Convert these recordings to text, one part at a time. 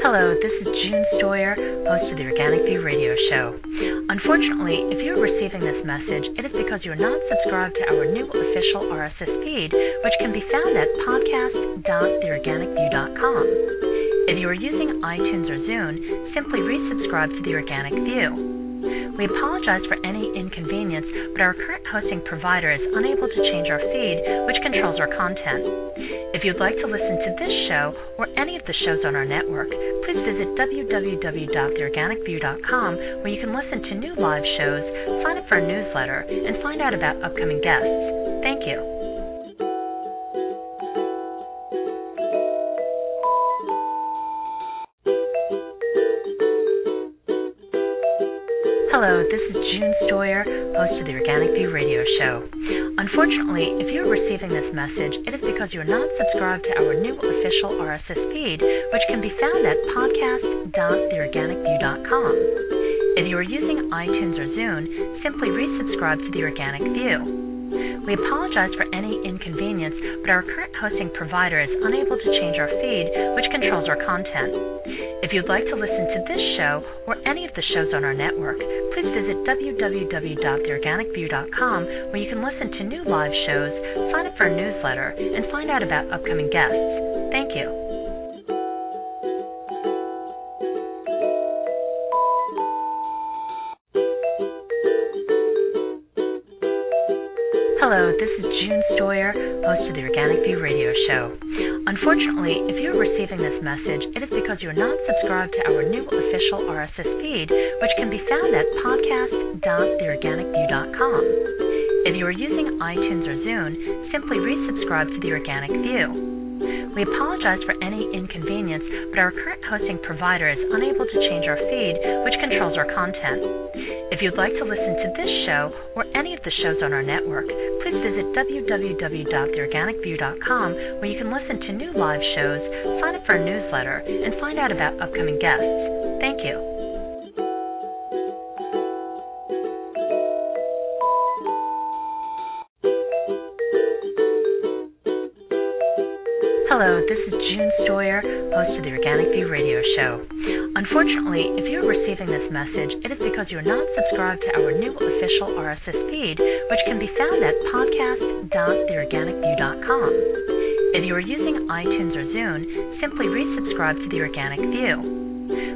Hello, this is June Stoyer, host of the Organic View Radio Show. Unfortunately, if you are receiving this message, it is because you are not subscribed to our new official RSS feed, which can be found at podcast.theorganicview.com. If you are using iTunes or Zune, simply resubscribe to the Organic View. We apologize for any inconvenience, but our current hosting provider is unable to change our feed, which controls our content. If you'd like to listen to this show or any of the shows on our network, please visit www.theorganicview.com where you can listen to new live shows, sign up for a newsletter, and find out about upcoming guests. Thank you. Hello, this is June Stoyer, host of the Organic View Radio Show. Unfortunately, if you are receiving this message, it is because you are not subscribed to our new official RSS feed, which can be found at podcast.theorganicview.com. If you are using iTunes or Zune, simply resubscribe to the Organic View. We apologize for any inconvenience, but our current hosting provider is unable to change our feed, which controls our content. If you'd like to listen to this show or any of the shows on our network, please visit www.theorganicview.com where you can listen to new live shows, sign up for a newsletter, and find out about upcoming guests. Thank you. Host of the Organic View Radio Show. Unfortunately, if you are receiving this message, it is because you are not subscribed to our new official RSS feed, which can be found at podcast.theorganicview.com. If you are using iTunes or Zune, simply resubscribe to the Organic View. We apologize for any inconvenience, but our current hosting provider is unable to change our feed, which controls our content. If you'd like to listen to this show or any of the shows on our network, please visit www.theorganicview.com where you can listen to new live shows, sign up for a newsletter, and find out about upcoming guests. Thank you. Hello, this is June Stoyer, host of the Organic View Radio Show. Unfortunately, if you are receiving this message, it is because you are not subscribed to our new official RSS feed, which can be found at podcast.theorganicview.com. If you are using iTunes or Zune, simply resubscribe to the Organic View.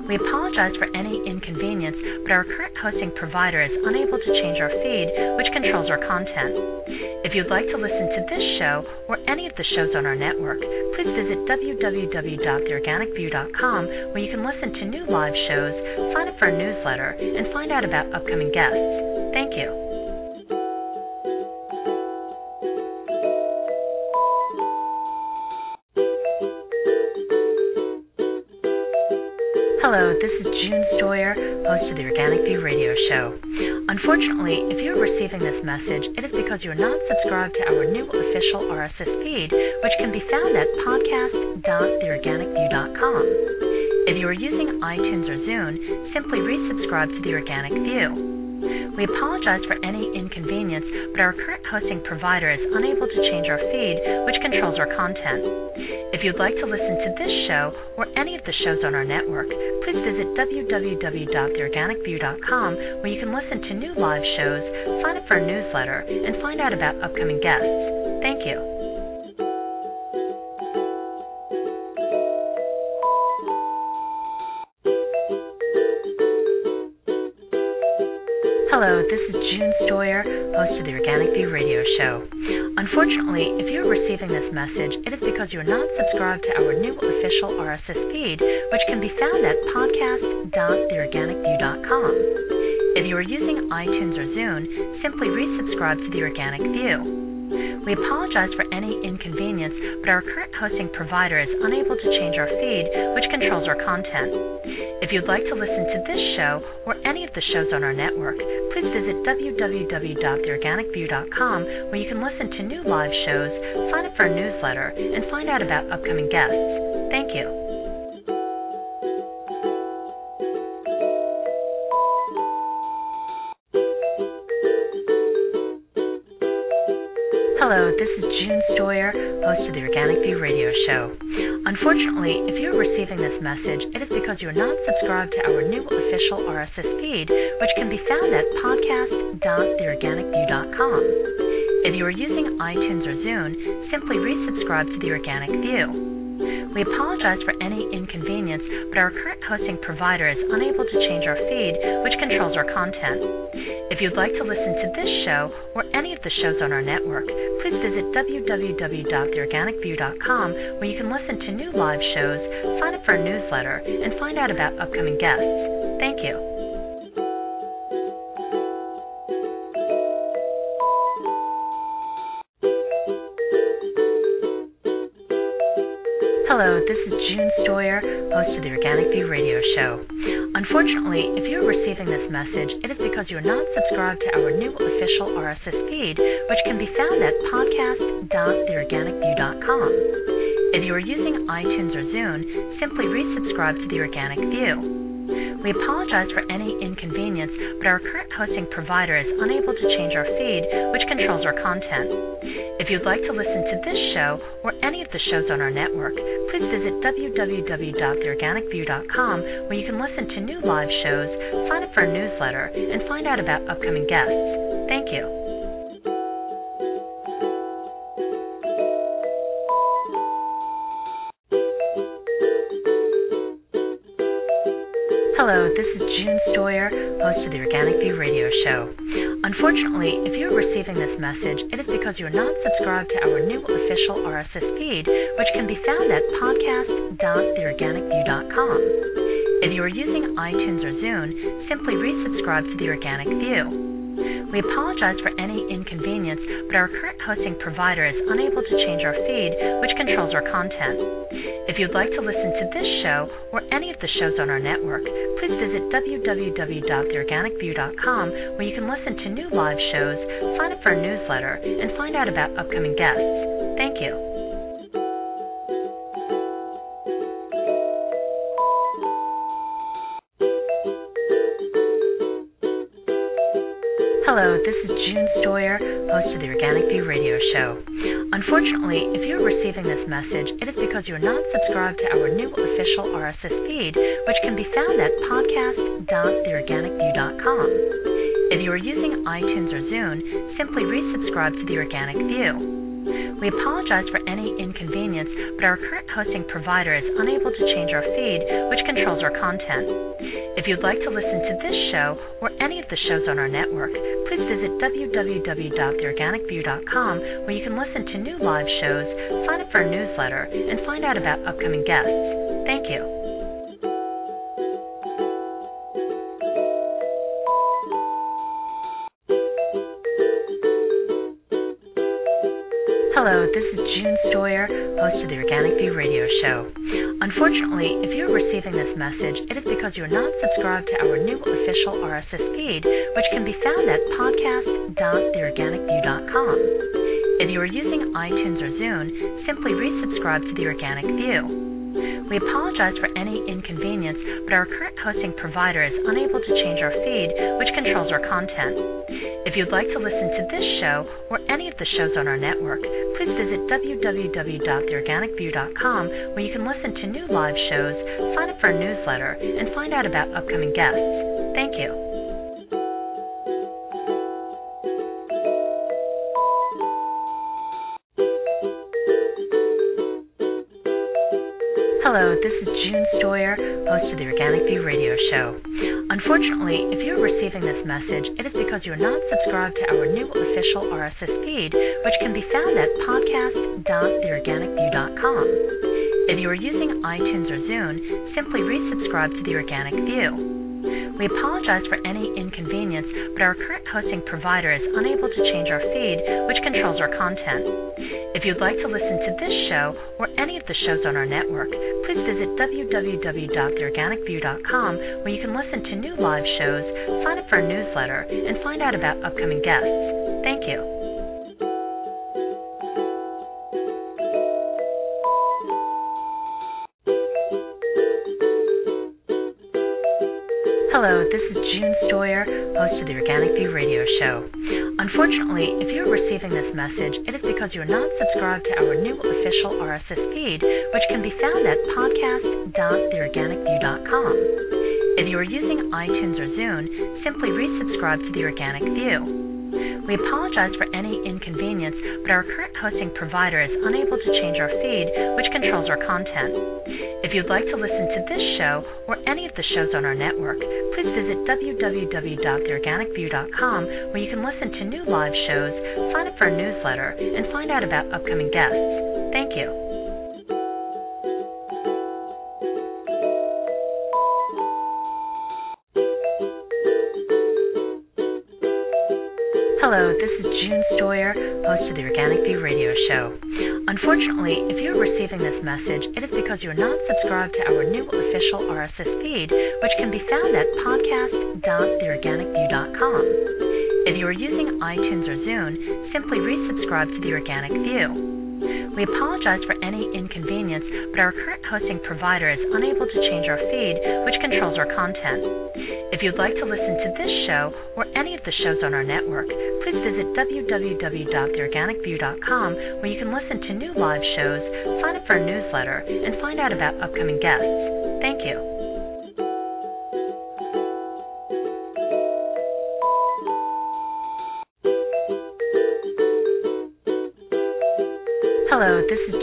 We apologize for any inconvenience, but our current hosting provider is unable to change our feed, which controls our content. If you'd like to listen to this show or any of the shows on our network, please visit www.theorganicview.com where you can listen to new live shows, sign up for a newsletter, and find out about upcoming guests. Thank you. Hello, this is June Stoyer, host of the Organic View Radio Show. Unfortunately, if you are receiving this message, it is because you are not subscribed to our new official RSS feed, which can be found at podcast.theorganicview.com. If you are using iTunes or Zune, simply resubscribe to the Organic View. We apologize for any inconvenience, but our current hosting provider is unable to change our feed, which controls our content. If you'd like to listen to this show or any of the shows on our network, please visit www.theorganicview.com where you can listen to new live shows, sign up for a newsletter, and find out about upcoming guests. Thank you. Hello, this is June Stoyer, host of the Organic View Radio Show. Unfortunately, if you are receiving this message, it is because you are not subscribed to our new official RSS feed, which can be found at podcast.theorganicview.com. If you are using iTunes or Zune, simply resubscribe to the Organic View. We apologize for any inconvenience, but our current hosting provider is unable to change our feed, which controls our content. If you'd like to listen to this show or the shows on our network, please visit www.theorganicview.com where you can listen to new live shows, sign up for our newsletter, and find out about upcoming guests. Thank you. Hello, this is June Stoyer, host of the Organic View radio show. Unfortunately, if you're receiving this message, it is because you are not subscribed to our new official RSS feed, which can be found at podcast.theorganicview.com. If you are using iTunes or Zune, simply resubscribe to the Organic View. We apologize for any inconvenience, but our current hosting provider is unable to change our feed, which controls our content. If you'd like to listen to this show or any of the shows on our network, please visit www.theorganicview.com where you can listen to new live shows, sign up for our newsletter, and find out about upcoming guests. Thank you. This is June Stoyer, host of the Organic View radio show. Unfortunately, if you're receiving this message, it is because you are not subscribed to our new official RSS feed, which can be found at podcast.theorganicview.com. If you are using iTunes or Zune, simply resubscribe to the Organic View. We apologize for any inconvenience, but our current hosting provider is unable to change our feed, which controls our content. If you'd like to listen to this show or any of the shows on our network, please visit www.theorganicview.com where you can listen to new live shows, sign up for a newsletter, and find out about upcoming guests. Thank you. Hello, this is June Stoyer, host of the Organic View radio show. Unfortunately, if you're receiving this message, it is because you are not subscribed to our new official RSS feed, which can be found at podcast.theorganicview.com. If you are using iTunes or Zune, simply resubscribe to the Organic View. We apologize for any inconvenience, but our current hosting provider is unable to change our feed, which controls our content. If you'd like to listen to this show or any of the shows on our network, please visit www.theorganicview.com where you can listen to new live shows, sign up for our newsletter, and find out about upcoming guests. Thank you. Hello, this is June Stoyer, host of the Organic View radio show. Unfortunately, if you're receiving this message, it is because you are not subscribed to our new official RSS feed, which can be found at podcast.theorganicview.com. If you are using iTunes or Zune, simply resubscribe to the Organic View. We apologize for any inconvenience, but our current hosting provider is unable to change our feed, which controls our content. If you'd like to listen to this show or any of the shows on our network, please visit www.theorganicview.com where you can listen to new live shows, sign up for our newsletter, and find out about upcoming guests. Thank you. Hello, this is June Stoyer, host of the Organic View radio show. Unfortunately, if you're receiving this message, it is because you are not subscribed to our new official RSS feed, which can be found at podcast.theorganicview.com. If you are using iTunes or Zune, simply resubscribe to the Organic View. We apologize for any inconvenience, but our current hosting provider is unable to change our feed, which controls our content. If you'd like to listen to this show or any of the shows on our network, please visit www.theorganicview.com where you can listen to new live shows, sign up for our newsletter, and find out about upcoming guests. Thank you. Hello, this is June Stoyer, host of the Organic View radio show. Unfortunately, if you're receiving this message, it is because you are not subscribed to our new official RSS feed, which can be found at podcast.theorganicview.com. If you are using iTunes or Zune, simply resubscribe to the Organic View. We apologize for any inconvenience, but our current hosting provider is unable to change our feed, which controls our content. If you'd like to listen to this show or any of the shows on our network, please visit www.theorganicview.com where you can listen to new live shows, sign up for a newsletter, and find out about upcoming guests. Thank you. Hello, this is June Stoyer, host of the Organic View Radio Show. Unfortunately, if you're receiving this message, it is because you're not subscribed to our new official RSS feed, which can be found at podcast.theorganicview.com. If you are using iTunes or Zune, simply resubscribe to the Organic View. We apologize for any inconvenience, but our current hosting provider is unable to change our feed, which controls our content. If you'd like to listen to this show or any of the shows on our network, please visit www.theorganicview.com where you can listen to new live shows, sign up for a newsletter, and find out about upcoming guests. Thank you. Hello, this is June Stoyer, host of the Organic View Radio Show. Unfortunately, if you're receiving this message, it is because you're not subscribed to our new official RSS feed, which can be found at podcast.theorganicview.com. If you are using iTunes or Zune, simply resubscribe to the Organic View. We apologize for any inconvenience, but our current hosting provider is unable to change our feed, which controls our content. If you'd like to listen to this show or the shows on our network, please visit www.theorganicview.com where you can listen to new live shows, sign up for our newsletter, and find out about upcoming guests. Thank you. Hello, this is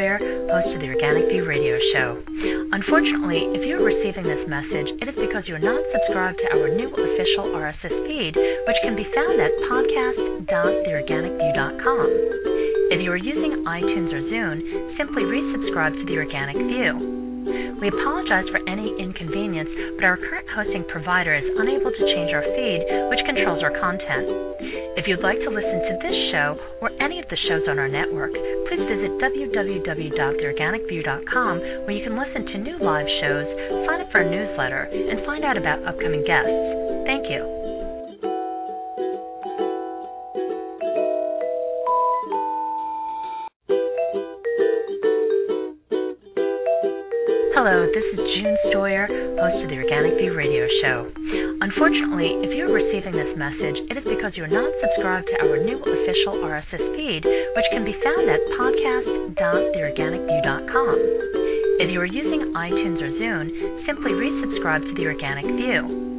June host of the Organic View Radio Show. Unfortunately, if you're receiving this message, it is because you're not subscribed to our new official RSS feed, which can be found at podcast.theorganicview.com. If you are using iTunes or Zune, simply resubscribe to the Organic View. We apologize for any inconvenience, but our current hosting provider is unable to change our feed, which controls our content. If you'd like to listen to this show or any of the shows on our network, please visit www.theorganicview.com where you can listen to new live shows, sign up for our newsletter, and find out about upcoming guests. Thank you. Hello, this is June Stoyer, host of the Organic View Radio Show. Unfortunately, if you're receiving this message, it is because you're not subscribed to our new official RSS feed, which can be found at podcast.theorganicview.com. If you are using iTunes or Zune, simply resubscribe to the Organic View.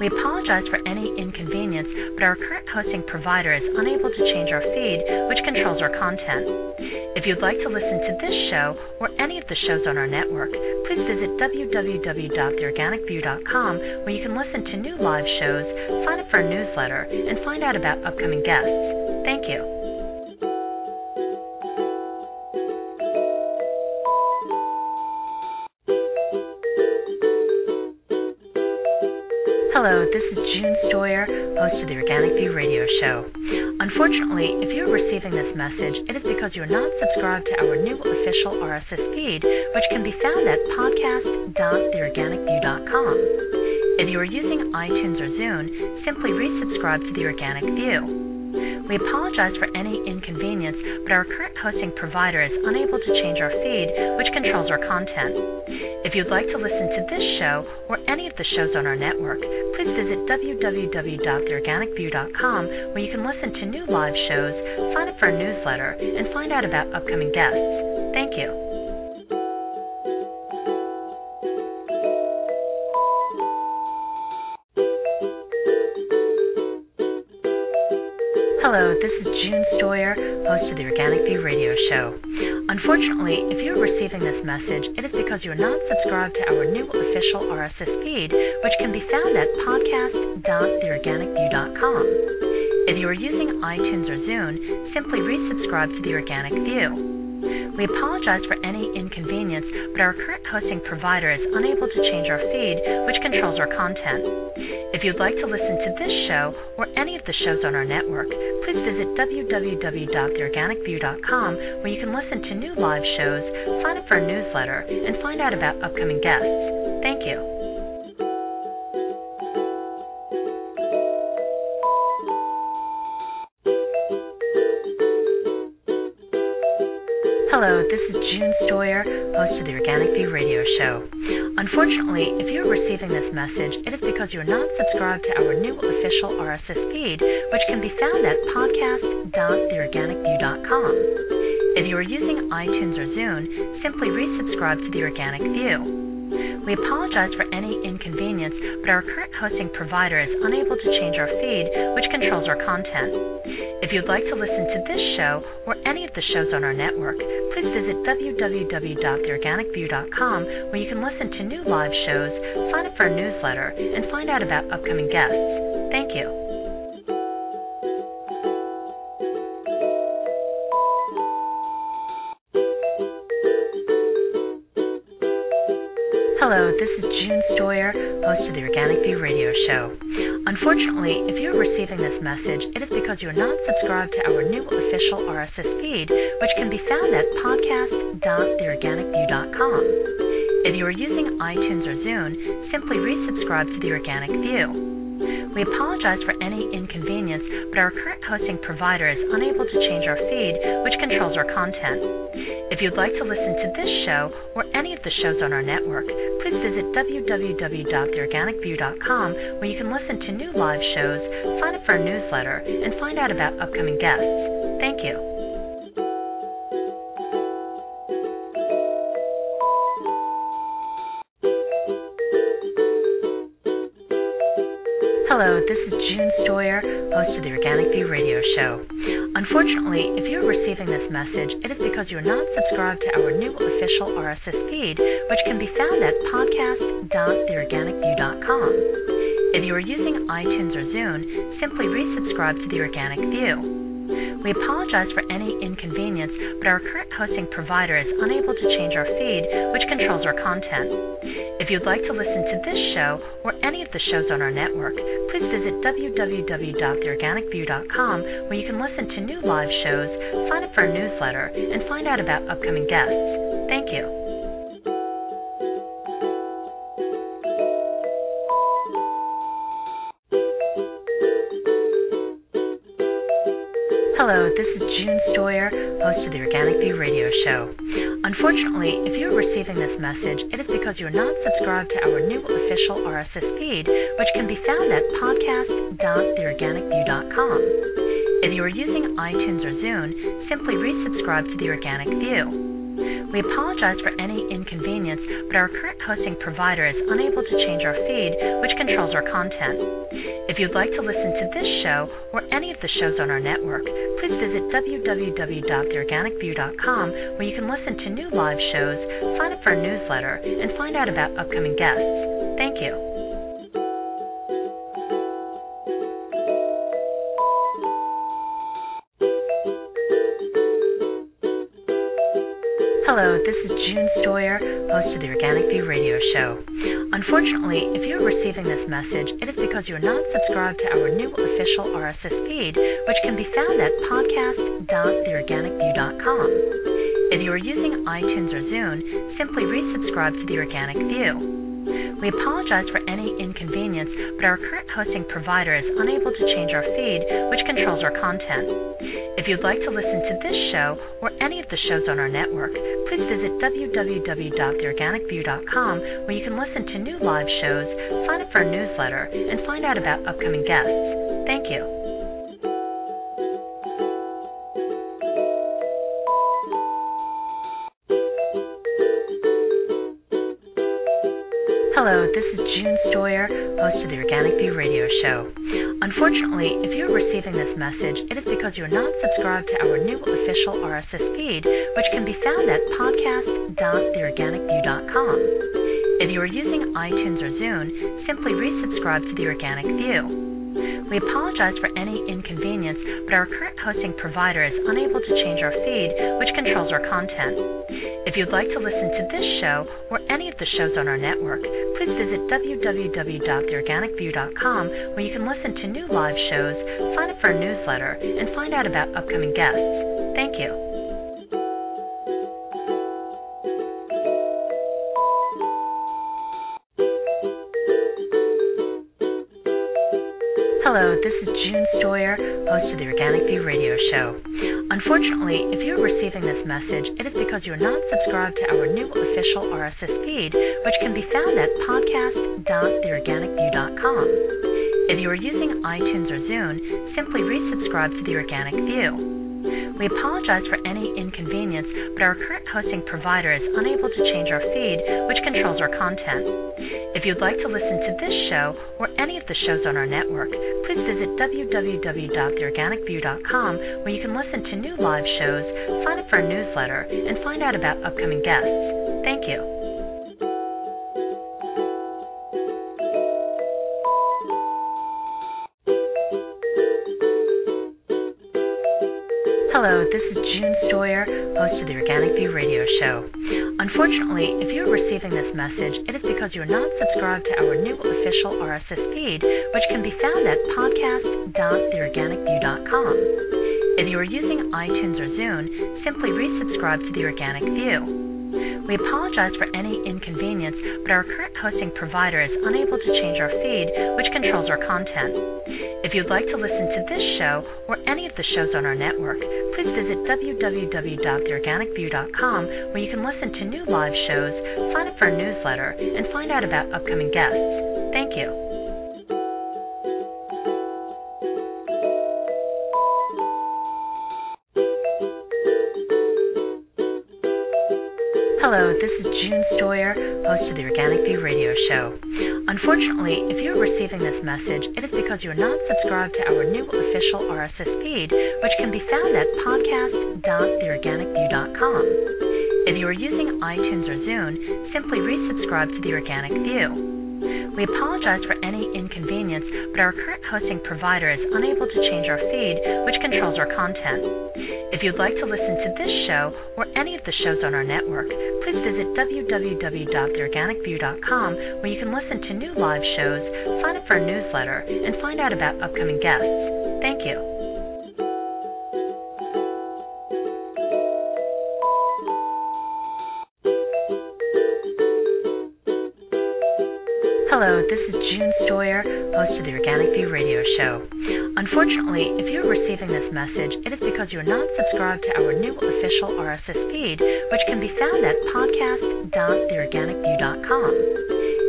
We apologize for any inconvenience, but our current hosting provider is unable to change our feed, which controls our content. If you'd like to listen to this show or any of the shows on our network, please visit www.theorganicview.com where you can listen to new live shows, sign up for our newsletter, and find out about upcoming guests. Thank you. Hello, this is June Stoyer, host of the Organic View Radio Show. Unfortunately, if you're receiving this message, it is because you're not subscribed to our new official RSS feed, which can be found at podcast.theorganicview.com. If you are using iTunes or Zune, simply resubscribe to the Organic View. We apologize for any inconvenience, but our current hosting provider is unable to change our feed, which controls our content. If you'd like to listen to this show or any of the shows on our network, please visit www.theorganicview.com where you can listen to new live shows, sign up for our newsletter, and find out about upcoming guests. Thank you. Hello, this is June Stoyer, host of the Organic View Radio Show. Unfortunately, if you're receiving this message, it is because you're not subscribed to our new official RSS feed, which can be found at podcast.theorganicview.com. If you are using iTunes or Zune, simply resubscribe to the Organic View. We apologize for any inconvenience, but our current hosting provider is unable to change our feed, which controls our content. If you'd like to listen to this show or any of the shows on our network, please visit www.theorganicview.com where you can listen to new live shows, sign up for a newsletter, and find out about upcoming guests. Thank you. This is June Stoyer, host of the Organic View radio show. Unfortunately, if you're receiving this message, it is because you're not subscribed to our new official RSS feed, which can be found at podcast.theorganicview.com. If you are using iTunes or Zune, simply resubscribe to the Organic View. We apologize for any inconvenience, but our current hosting provider is unable to change our feed, which controls our content. If you'd like to listen to this show or any of the shows on our network, please visit www.theorganicview.com where you can listen to new live shows, sign up for a newsletter, and find out about upcoming guests. Thank you. Hello, this is Stoyer, host of the Organic View radio show. Unfortunately, if you're receiving this message, it is because you're not subscribed to our new official RSS feed, which can be found at podcast.theorganicview.com. If you are using iTunes or Zune, simply resubscribe to the Organic View. We apologize for any inconvenience, but our current hosting provider is unable to change our feed, which controls our content. If you'd like to listen to this show or any of the shows on our network, please visit www.theorganicview.com where you can listen to new live shows, sign up for our newsletter, and find out about upcoming guests. Thank you. Hello, this is June Stoyer, host of the Organic View radio show. Unfortunately, if you're receiving this message, it is because you're not subscribed to our new official RSS feed, which can be found at podcast.theorganicview.com. If you are using iTunes or Zune, simply resubscribe to the Organic View. We apologize for any inconvenience, but our current hosting provider is unable to change our feed, which controls our content. If you'd like to listen to this show or any of the shows on our network, please visit www.theorganicview.com where you can listen to new live shows, sign up for a newsletter, and find out about upcoming guests. Thank you. Hello, this is June Stoyer, host of the Organic View radio show. Unfortunately, if you're receiving this message, it is because you're not subscribed to our new official RSS feed, which can be found at podcast.theorganicview.com. If you are using iTunes or Zune, simply resubscribe to the Organic View. We apologize for any inconvenience, but our current hosting provider is unable to change our feed, which controls our content. If you'd like to listen to this show or any of the shows on our network, please visit www.theorganicview.com where you can listen to new live shows, sign up for a newsletter, and find out about upcoming guests. Thank you. Hello, this is Stoyer, host of the Organic View radio show. Unfortunately, if you're receiving this message, it is because you're not subscribed to our new official RSS feed, which can be found at podcast.theorganicview.com. If you are using iTunes or Zune, simply resubscribe to the Organic View. We apologize for any inconvenience, but our current hosting provider is unable to change our feed, which controls our content. If you'd like to listen to this show or any of the shows on our network, please visit www.theorganicview.com where you can listen to new live shows, sign up for our newsletter, and find out about upcoming guests. Thank you. Hello, this is June Stoyer, host of the Organic View radio show. Unfortunately, if you're receiving this message, it is because you're not subscribed to our new official RSS feed, which can be found at podcast.theorganicview.com. If you are using iTunes or Zune, simply resubscribe to the Organic View. We apologize for any inconvenience, but our current hosting provider is unable to change our feed, which controls our content. If you'd like to listen to this show or any of the shows on our network, visit www.theorganicview.com where you can listen to new live shows, sign up for a newsletter, and find out about upcoming guests. Thank you. Hello, this is June Stoyer, host of the Organic View radio show. Unfortunately, if you're receiving this message, it is because you're not subscribed to our new official RSS feed, which can be found at podcast.theorganicview.com. If you are using iTunes or Zune, simply resubscribe to the Organic View. We apologize for any inconvenience, but our current hosting provider is unable to change our feed, which controls our content. If you'd like to listen to this show or any of the shows on our network, please visit www.theorganicview.com where you can listen to new live shows, sign up for our newsletter, and find out about upcoming guests. Thank you. Hello, this Stoyer, host of the Organic View radio show. Unfortunately, if you're receiving this message, it is because you're not subscribed to our new official RSS feed, which can be found at podcast.theorganicview.com. If you are using iTunes or Zune, simply resubscribe to the Organic View. We apologize for any inconvenience, but our current hosting provider is unable to change our feed, which controls our content. If you'd like to listen to this show or any of the shows on our network, please visit www.theorganicview.com where you can listen to new live shows, sign up for a newsletter, and find out about upcoming guests. Thank you. Hello, this is Stoyer, host of the Organic View radio show. Unfortunately, if you're receiving this message, it is because you're not subscribed to our new official RSS feed, which can be found at podcast.theorganicview.com. If you are using iTunes or Zune, simply resubscribe to the Organic View. We apologize for any inconvenience, but our current hosting provider is unable to change our feed, which controls our content. If you'd like to listen to this show or any of the shows on our network, please visit www.theorganicview.com where you can listen to new live shows, sign up for a newsletter, and find out about upcoming guests. Thank you. Hello, this is June Stoyer, host of the Organic View radio show. Unfortunately, if you're receiving this message, it is because you're not subscribed to our new official RSS feed, which can be found at podcast.theorganicview.com.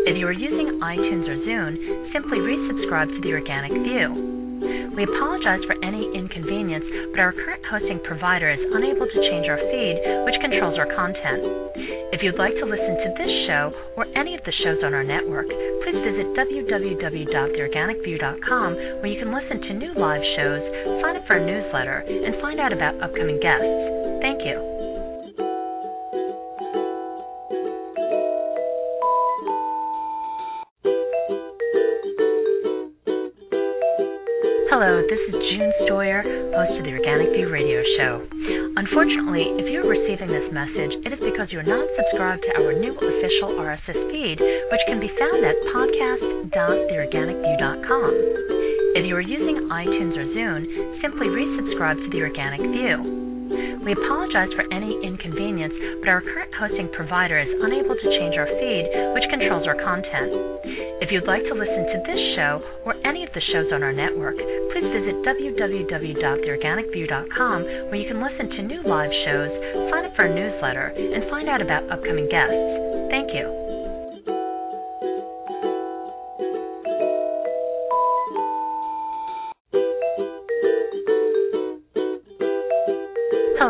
If you are using iTunes or Zune, simply resubscribe to the Organic View. We apologize for any inconvenience, but our current hosting provider is unable to change our feed, which controls our content. If you'd like to listen to this show or any of the shows on our network, please visit www.theorganicview.com where you can listen to new live shows, sign up for our newsletter, and find out about upcoming guests. Thank you. Hello, this is June Stoyer, host of the Organic View radio show. Unfortunately, if you're receiving this message, it is because you're not subscribed to our new official RSS feed, which can be found at podcast.theorganicview.com. If you are using iTunes or Zune, simply resubscribe to the Organic View. We apologize for any inconvenience, but our current hosting provider is unable to change our feed, which controls our content. If you'd like to listen to this show or any of the shows on our network, please visit www.theorganicview.com where you can listen to new live shows, sign up for our newsletter, and find out about upcoming guests. Thank you.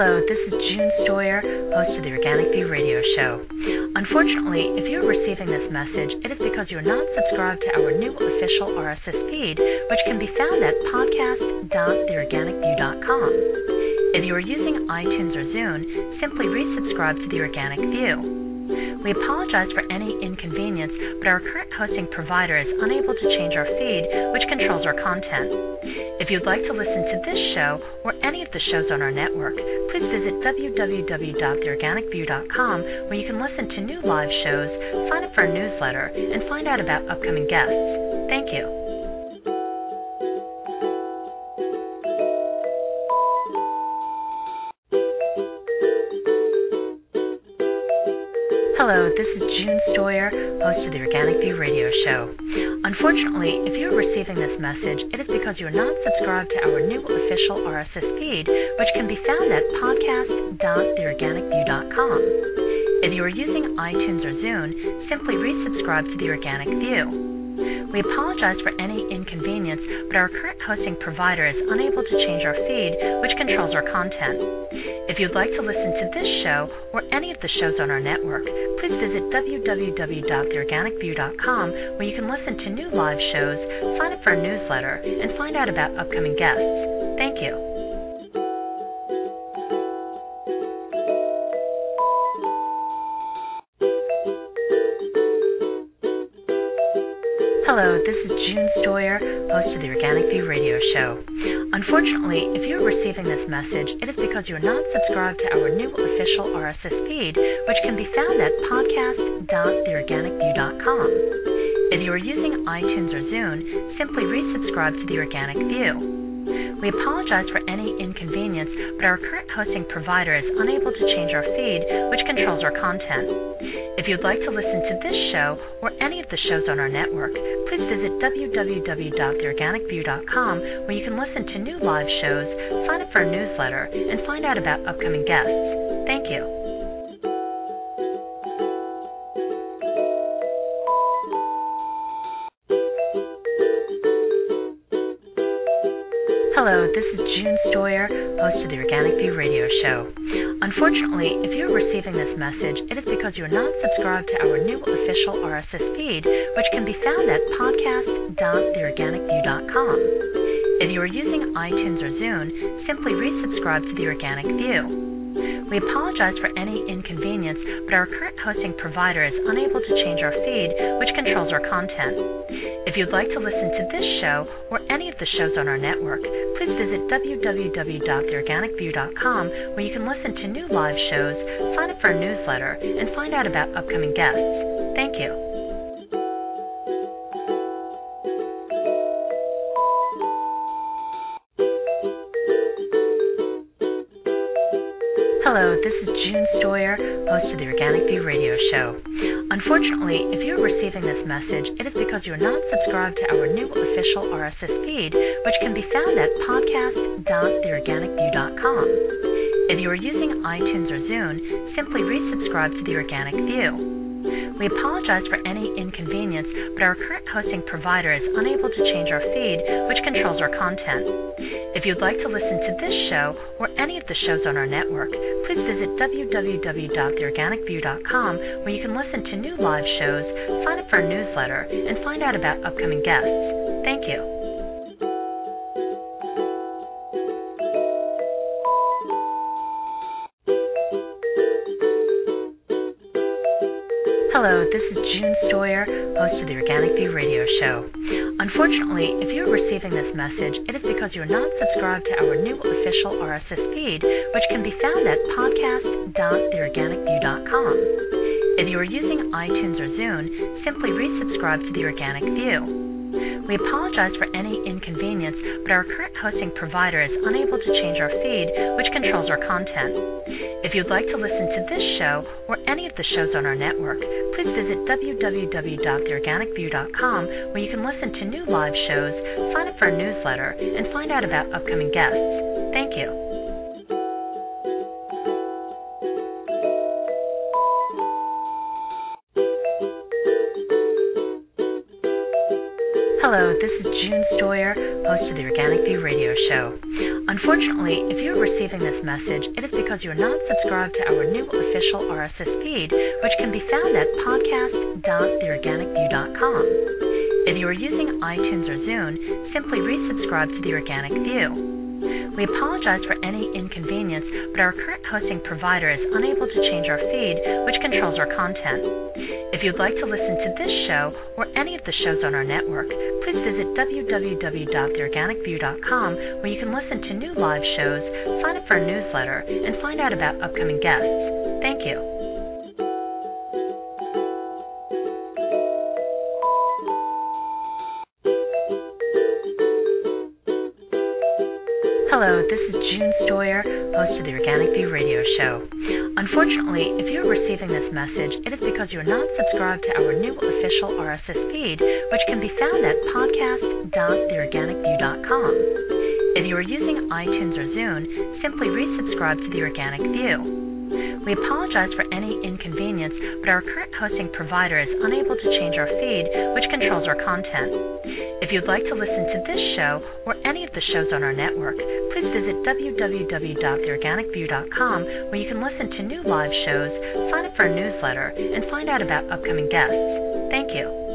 Hello, this is June Stoyer, host of the Organic View radio show. Unfortunately, if you're receiving this message, it is because you're not subscribed to our new official RSS feed, which can be found at podcast.theorganicview.com. If you are using iTunes or Zune, simply resubscribe to the Organic View. We apologize for any inconvenience, but our current hosting provider is unable to change our feed, which controls our content. If you'd like to listen to this show or any of the shows on our network, please visit www.theorganicview.com where you can listen to new live shows, sign up for our newsletter, and find out about upcoming guests. Thank you. Hello, this is June Stoyer, host of the Organic View radio show. Unfortunately, if you're receiving this message, it is because you are not subscribed to our new official RSS feed, which can be found at podcast.theorganicview.com. If you are using iTunes or Zune, simply resubscribe to the Organic View. We apologize for any inconvenience, but our current hosting provider is unable to change our feed, which controls our content. If you'd like to listen to this show or any of the shows on our network, please visit www.theorganicview.com where you can listen to new live shows, sign up for our newsletter, and find out about upcoming guests. Thank you. Hello, this is June Stoyer, host of the Organic View radio show. Unfortunately, if you're receiving this message, it is because you are not subscribed to our new official RSS feed, which can be found at podcast.theorganicview.com. If you are using iTunes or Zune, simply resubscribe to the Organic View. We apologize for any inconvenience, but our current hosting provider is unable to change our feed, which controls our content. If you'd like to listen to this show or any of the shows on our network, please visit www.theorganicview.com where you can listen to new live shows, sign up for our newsletter, and find out about upcoming guests. Thank you. Hello, this is June Stoyer, host of the Organic View radio show. Unfortunately, if you're receiving this message, it is because you are not subscribed to our new official RSS feed, which can be found at podcast.theorganicview.com. If you are using iTunes or Zune, simply resubscribe to the Organic View. We apologize for any inconvenience, but our current hosting provider is unable to change our feed, which controls our content. If you'd like to listen to this show or any of the shows on our network, please visit www.theorganicview.com where you can listen to new live shows, sign up for our newsletter, and find out about upcoming guests. Thank you. Hello, this is June Stoyer, host of the Organic View radio show. Unfortunately, if you're receiving this message, it is because you are not subscribed to our new official RSS feed, which can be found at podcast.theorganicview.com. If you are using iTunes or Zune, simply resubscribe to the Organic View. We apologize for any inconvenience, but our current hosting provider is unable to change our feed, which controls our content. If you'd like to listen to this show or any of the shows on our network, please visit www.theorganicview.com where you can listen to new live shows, sign up for our newsletter, and find out about upcoming guests. Thank you. Hello, this is June Stoyer, host of the Organic View radio show. Unfortunately, if you're receiving this message, it is because you are not subscribed to our new official RSS feed, which can be found at podcast.theorganicview.com. If you are using iTunes or Zune, simply resubscribe to the Organic View. We apologize for any inconvenience, but our current hosting provider is unable to change our feed, which controls our content. If you'd like to listen to this show or any of the shows on our network, please visit www.theorganicview.com where you can listen to new live shows, sign up for our newsletter, and find out about upcoming guests. Thank you. Hello, this is June Stoyer, host of the Organic View radio show. Unfortunately, if you're receiving this message, it is because you are not subscribed to our new official RSS feed, which can be found at podcast.theorganicview.com. If you are using iTunes or Zune, simply resubscribe to the Organic View. We apologize for any inconvenience, but our current hosting provider is unable to change our feed, which controls our content. If you'd like to listen to this show or any of the shows on our network, please visit www.theorganicview.com where you can listen to new live shows, sign up for our newsletter, and find out about upcoming guests. Thank you. Hello, this is June Stoyer, host of the Organic View radio show. Unfortunately, if you're receiving this message, it is because you're not subscribed to our new official RSS feed, which can be found at podcast.theorganicview.com. If you are using iTunes or Zune, simply resubscribe to the Organic View. We apologize for any inconvenience, but our current hosting provider is unable to change our feed, which controls our content. If you'd like to listen to this show or any of the shows on our network, please visit www.theorganicview.com where you can listen to new live shows, sign up for our newsletter, and find out about upcoming guests. Thank you.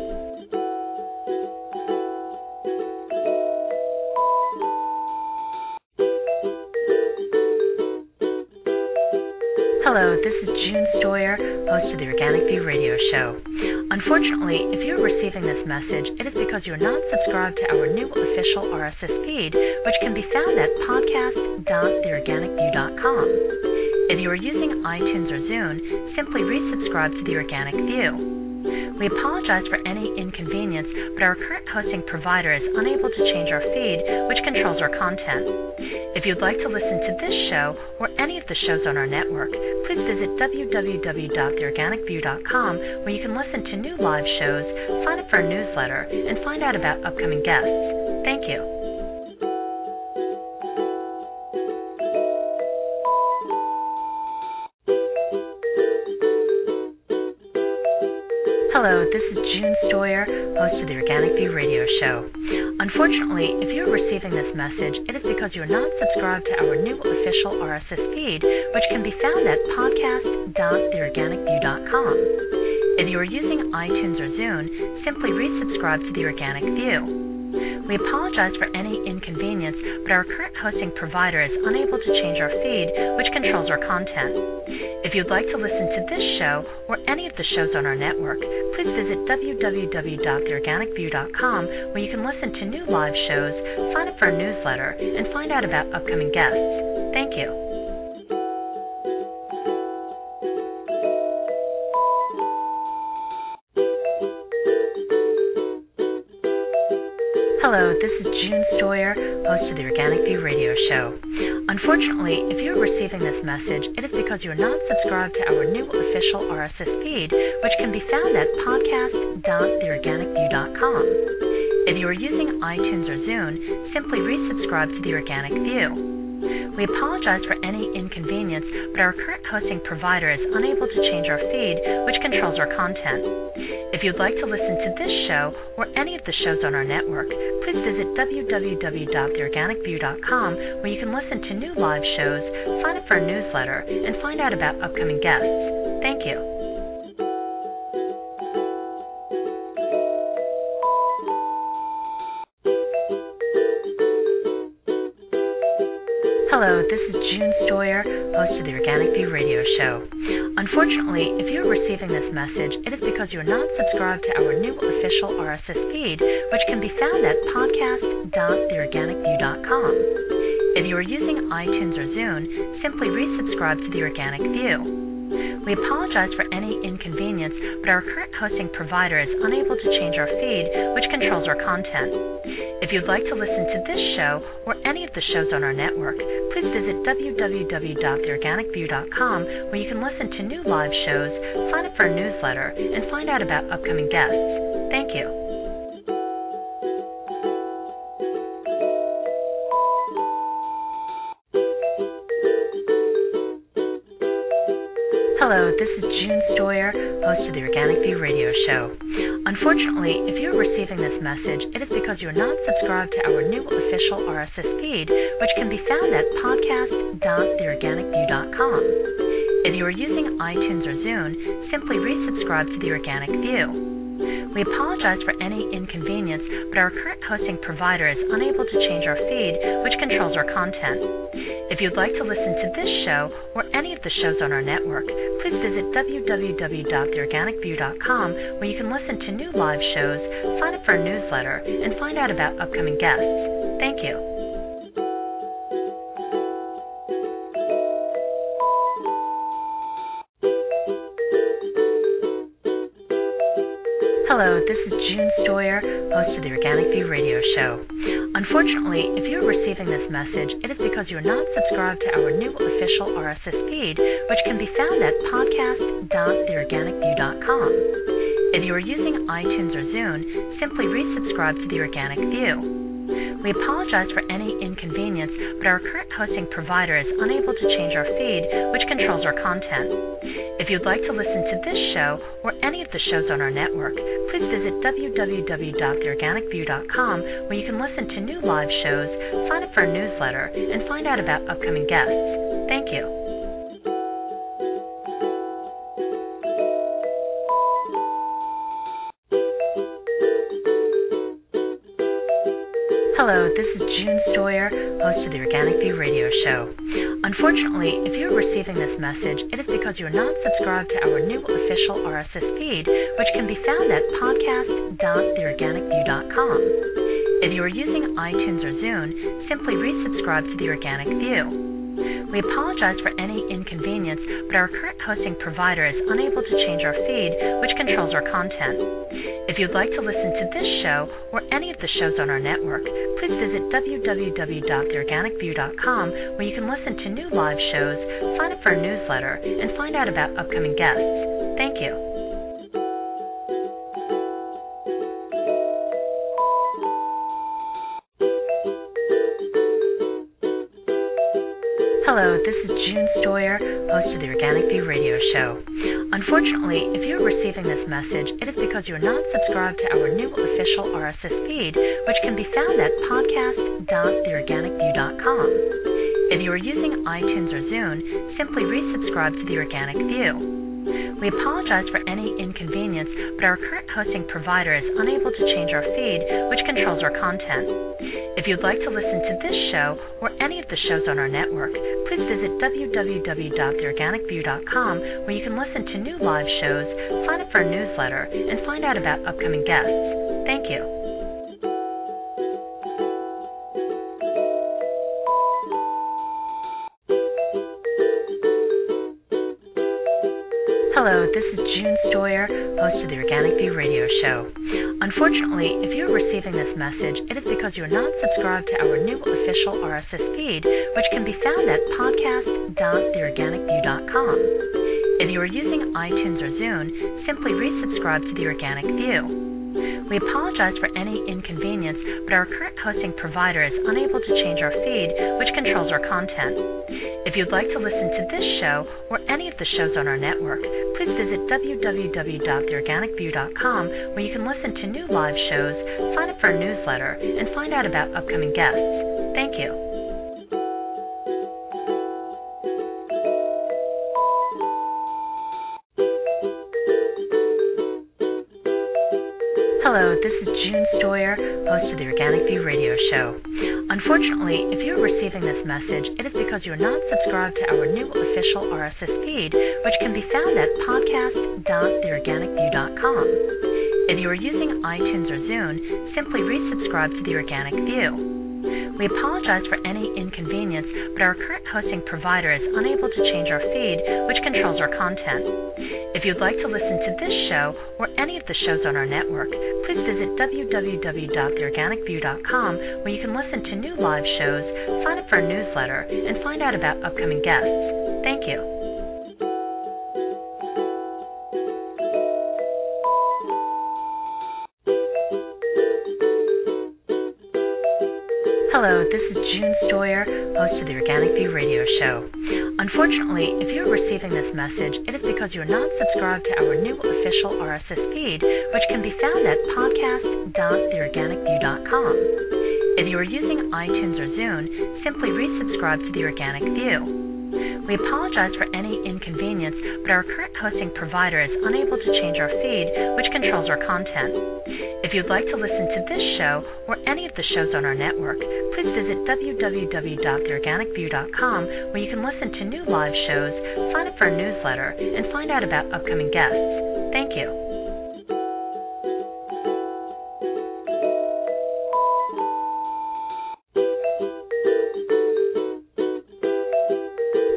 Hello, this is June Stoyer, host of the Organic View radio show. Unfortunately, if you're receiving this message, it is because you're not subscribed to our new official RSS feed, which can be found at podcast.theorganicview.com. If you are using iTunes or Zune, simply resubscribe to the Organic View. We apologize for any inconvenience, but our current hosting provider is unable to change our feed, which controls our content. If you'd like to listen to this show or any of the shows on our network, please visit www.theorganicview.com where you can listen to new live shows, sign up for our newsletter, and find out about upcoming guests. Thank you. Hello, this is June Stoyer, host of the Organic View radio show. Unfortunately, if you're receiving this message, it is because you're not subscribed to our new official RSS feed, which can be found at podcast.theorganicview.com. If you are using iTunes or Zune, simply resubscribe to the Organic View. We apologize for any inconvenience, but our current hosting provider is unable to change our feed, which controls our content. If you'd like to listen to this show or any of the shows on our network, please visit www.theorganicview.com where you can listen to new live shows, sign up for our newsletter, and find out about upcoming guests. Thank you. Hello, this is June Stoyer, host of the Organic View radio show. Unfortunately, if you're receiving this message, it is because you're not subscribed to our new official RSS feed, which can be found at podcast.theorganicview.com. If you are using iTunes or Zune, simply resubscribe to the Organic View. We apologize for any inconvenience, but our current hosting provider is unable to change our feed, which controls our content. If you'd like to listen to this show or any of the shows on our network, please visit www.theorganicview.com where you can listen to new live shows, sign up for our newsletter, and find out about upcoming guests. Thank you. Hello, this is June Stoyer, host of the Organic View radio show. Unfortunately, if you're receiving this message, it is because you're not subscribed to our new official RSS feed, which can be found at podcast.theorganicview.com. If you are using iTunes or Zune, simply resubscribe to the Organic View. We apologize for any inconvenience, but our current hosting provider is unable to change our feed, which controls our content. If you'd like to listen to this show or any of the shows on our network, please visit www.theorganicview.com where you can listen to new live shows, sign up for a newsletter, and find out about upcoming guests. Thank you. Hello, this is June Stoyer, host of the Organic View radio show. Unfortunately, if you're receiving this message, it is because you're not subscribed to our new official RSS feed, which can be found at podcast.theorganicview.com. If you are using iTunes or Zune, simply resubscribe to the Organic View. We apologize for any inconvenience, but our current hosting provider is unable to change our feed, which controls our content. If you'd like to listen to this show or the shows on our network, please visit www.theorganicview.com where you can listen to new live shows, sign up for a newsletter, and find out about upcoming guests. Thank you. Hello, this is June Stoyer, host of the Organic View radio show. Unfortunately, if you are receiving this message, it is because you are not subscribed to our new official RSS feed, which can be found at podcast.theorganicview.com. If you are using iTunes or Zune, simply resubscribe to the Organic View. We apologize for any inconvenience, but our current hosting provider is unable to change our feed, which controls our content. If you'd like to listen to this show or any of the shows on our network, please visit www.theorganicview.com where you can listen to new live shows, sign up for a newsletter, and find out about upcoming guests. Thank you. Hello, this is June Stoyer, host of the Organic View radio show. Unfortunately, if you are receiving this message, it is because you are not subscribed to our new official RSS feed, which can be found at podcast.theorganicview.com. If you are using iTunes or Zune, simply resubscribe to the Organic View. We apologize for any inconvenience, but our current hosting provider is unable to change our feed, which controls our content. If you'd like to listen to this show or any of the shows on our network, please visit www.theorganicview.com where you can listen to new live shows, sign up for a newsletter, and find out about upcoming guests. Thank you. Hello, this is June Stoyer, host of the Organic View radio show. Unfortunately, if you are receiving this message, it is because you are not subscribed to our new official RSS feed, which can be found at podcast.theorganicview.com. If you are using iTunes or Zune, simply resubscribe to the Organic View. We apologize for any inconvenience, but our current hosting provider is unable to change our feed, which controls our content. If you'd like to listen to this show or any of the shows on our network, please visit www.theorganicview.com where you can listen to new live shows, sign up for a newsletter, and find out about upcoming guests. Thank you. Hello, this is June Stoyer, host of the Organic View radio show. Unfortunately, if you are receiving this message, it is because you are not subscribed to our new official RSS feed, which can be found at podcast.theorganicview.com. If you are using iTunes or Zune, simply resubscribe to the Organic View. We apologize for any inconvenience, but our current hosting provider is unable to change our feed, which controls our content. If you'd like to listen to this show or the shows on our network, please visit www.theorganicview.com where you can listen to new live shows, sign up for a newsletter, and find out about upcoming guests. Thank you. Hello, this is June Stoyer, host of the Organic View radio show. Unfortunately, if you are receiving this message, it is because you are not subscribed to our new official RSS feed, which can be found at podcast.theorganicview.com. If you are using iTunes or Zune, simply resubscribe to the Organic View. We apologize for any inconvenience, but our current hosting provider is unable to change our feed, which controls our content. If you'd like to listen to this show or any of the shows on our network, please visit www.theorganicview.com where you can listen to new live shows, sign up for a newsletter, and find out about upcoming guests. Thank you. Hello, this is June Stoyer, host of the Organic View radio show. Unfortunately, if you are receiving this message, it is because you are not subscribed to our new official RSS feed, which can be found at podcast.theorganicview.com. If you are using iTunes or Zune, simply resubscribe to the Organic View. We apologize for any inconvenience, but our current hosting provider is unable to change our feed, which controls our content. If you'd like to listen to this show or any of the shows on our network, please visit www.theorganicview.com where you can listen to new live shows, sign up for our newsletter, and find out about upcoming guests. Thank you.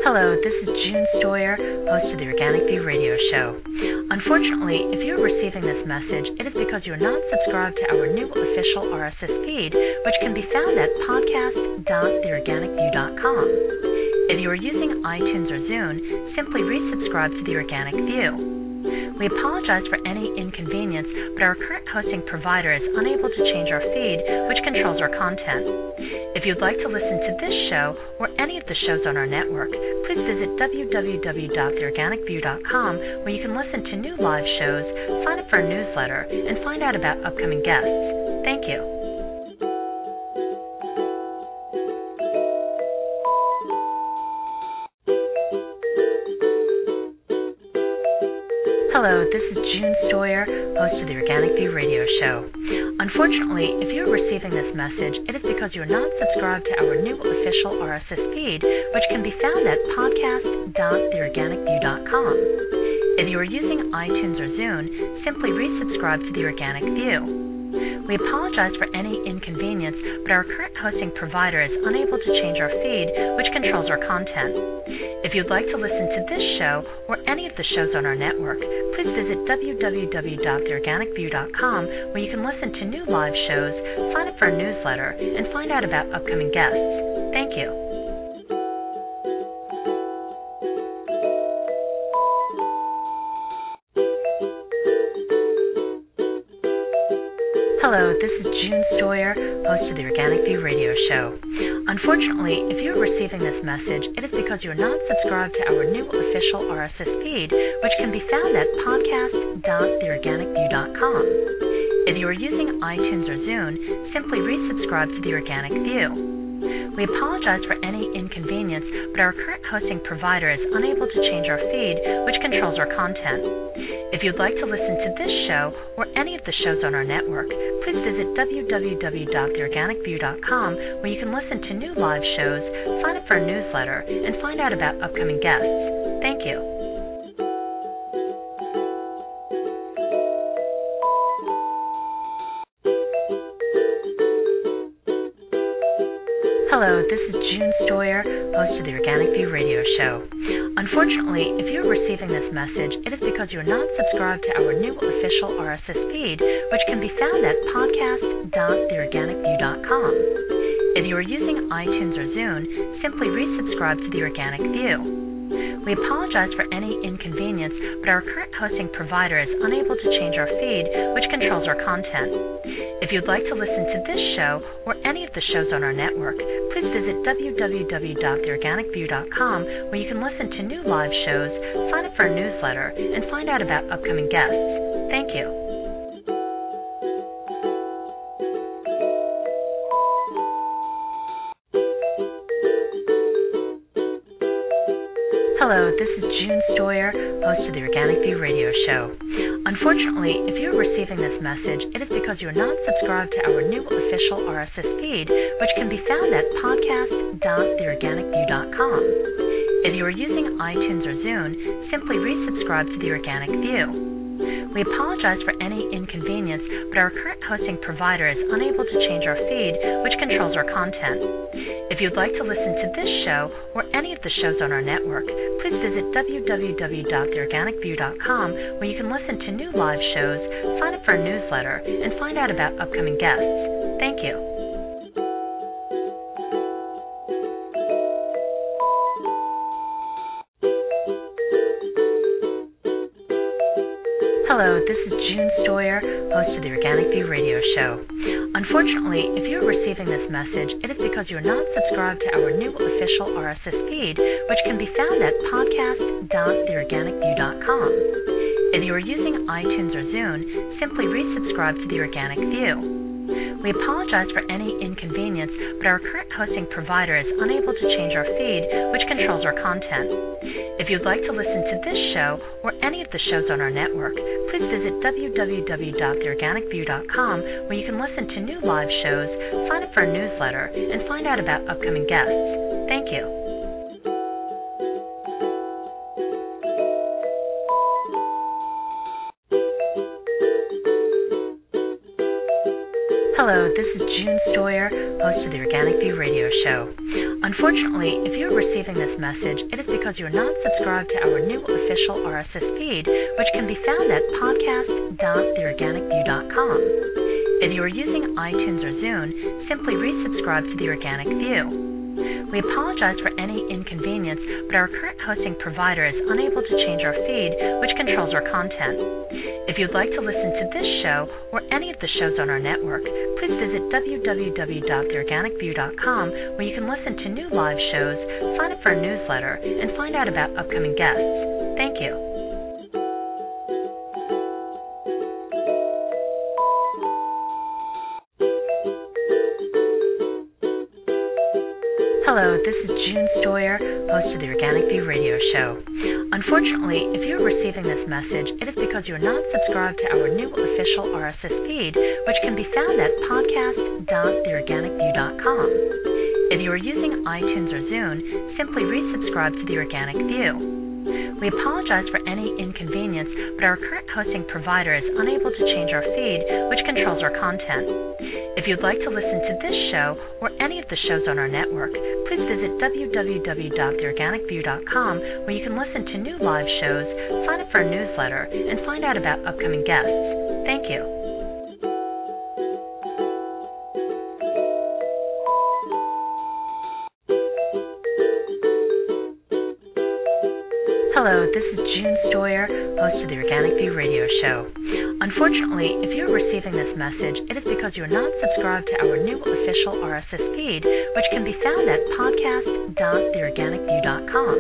Hello, this is June Stoyer, host of the Organic View radio show. Unfortunately, if you're receiving this message, it is because you're not subscribed to our new official RSS feed, which can be found at podcast.theorganicview.com. If you are using iTunes or Zune, simply resubscribe to the Organic View. We apologize for any inconvenience, but our current hosting provider is unable to change our feed, which controls our content. If you'd like to listen to this show or any of the shows on our network, please visit www.theorganicview.com where you can listen to new live shows, sign up for our newsletter, and find out about upcoming guests. Thank you. Hello, this is June Stoyer, host of the Organic View radio show. Unfortunately, if you're receiving this message, it is because you're not subscribed to our new official RSS feed, which can be found at podcast.theorganicview.com. If you are using iTunes or Zune, simply resubscribe to the Organic View. We apologize for any inconvenience, but our current hosting provider is unable to change our feed, which controls our content. If you'd like to listen to this show or any of the shows on our network, please visit www.theorganicview.com where you can listen to new live shows, sign up for our newsletter, and find out about upcoming guests. Thank you. Hello, this is June Stoyer, host of the Organic View radio show. Unfortunately, if you're receiving this message, it is because you're not subscribed to our new official RSS feed, which can be found at podcast.theorganicview.com. If you are using iTunes or Zune, simply resubscribe to the Organic View. We apologize for any inconvenience, but our current hosting provider is unable to change our feed, which controls our content. If you'd like to listen to this show or any of the shows on our network, please visit www.theorganicview.com where you can listen to new live shows, sign up for a newsletter, and find out about upcoming guests. Thank you. Hello, this is Stoyer, host of the Organic View radio show. Unfortunately, if you're receiving this message, it is because you're not subscribed to our new official RSS feed, which can be found at podcast.theorganicview.com. If you are using iTunes or Zune, simply resubscribe to the Organic View. We apologize for any inconvenience, but our current hosting provider is unable to change our feed, which controls our content. If you'd like to listen to this show or any of the shows on our network, please visit www.theorganicview.com where you can listen to new live shows, sign up for a newsletter, and find out about upcoming guests. Thank you. Hello, this is June Stoyer, host of the Organic View radio show. Unfortunately, if you're receiving this message, it is because you're not subscribed to our new official RSS feed, which can be found at podcast.theorganicview.com. If you are using iTunes or Zune, simply resubscribe to the Organic View. We apologize for any inconvenience, but our current hosting provider is unable to change our feed, which controls our content. If you'd like to listen to this show or any of the shows on our network, please visit www.theorganicview.com where you can listen to new live shows, sign up for a newsletter, and find out about upcoming guests. Thank you. Hello, this is June Stoyer, host of the Organic View radio show. Unfortunately, if you're receiving this message, it is because you're not subscribed to our new official RSS feed, which can be found at podcast.theorganicview.com. If you are using iTunes or Zune, simply resubscribe to the Organic View. We apologize for any inconvenience, but our current hosting provider is unable to change our feed, which controls our content. If you'd like to listen to this show or any of the shows on our network, please visit www.theorganicview.com where you can listen to new live shows, sign up for a newsletter, and find out about upcoming guests. Thank you. Hello, this is June Stoyer, host of the Organic View radio show. Unfortunately, if you're receiving this message, it is because you're not subscribed to our new official RSS feed, which can be found at podcast.theorganicview.com. If you are using iTunes or Zune, simply resubscribe to the Organic View. We apologize for any inconvenience, but our current hosting provider is unable to change our feed, which controls our content. If you'd like to listen to this show or any of the shows on our network, please visit www.theorganicview.com where you can listen to new live shows, sign up for a newsletter, and find out about upcoming guests. Thank you. Hello, this is June Stoyer, host of the Organic View radio show. Unfortunately, if you're receiving this message, it is because you're not subscribed to our new official RSS feed, which can be found at podcast.theorganicview.com. If you are using iTunes or Zune, simply resubscribe to the Organic View. We apologize for any inconvenience, but our current hosting provider is unable to change our feed, which controls our content. If you'd like to listen to this show or any of the shows on our network, please visit www.theorganicview.com where you can listen to new live shows, sign up for a newsletter, and find out about upcoming guests. Thank you. Hello, this is June Stoyer, host of the Organic View radio show. Unfortunately, if you're receiving this message, it is because you're not subscribed to our new official RSS feed, which can be found at podcast.theorganicview.com.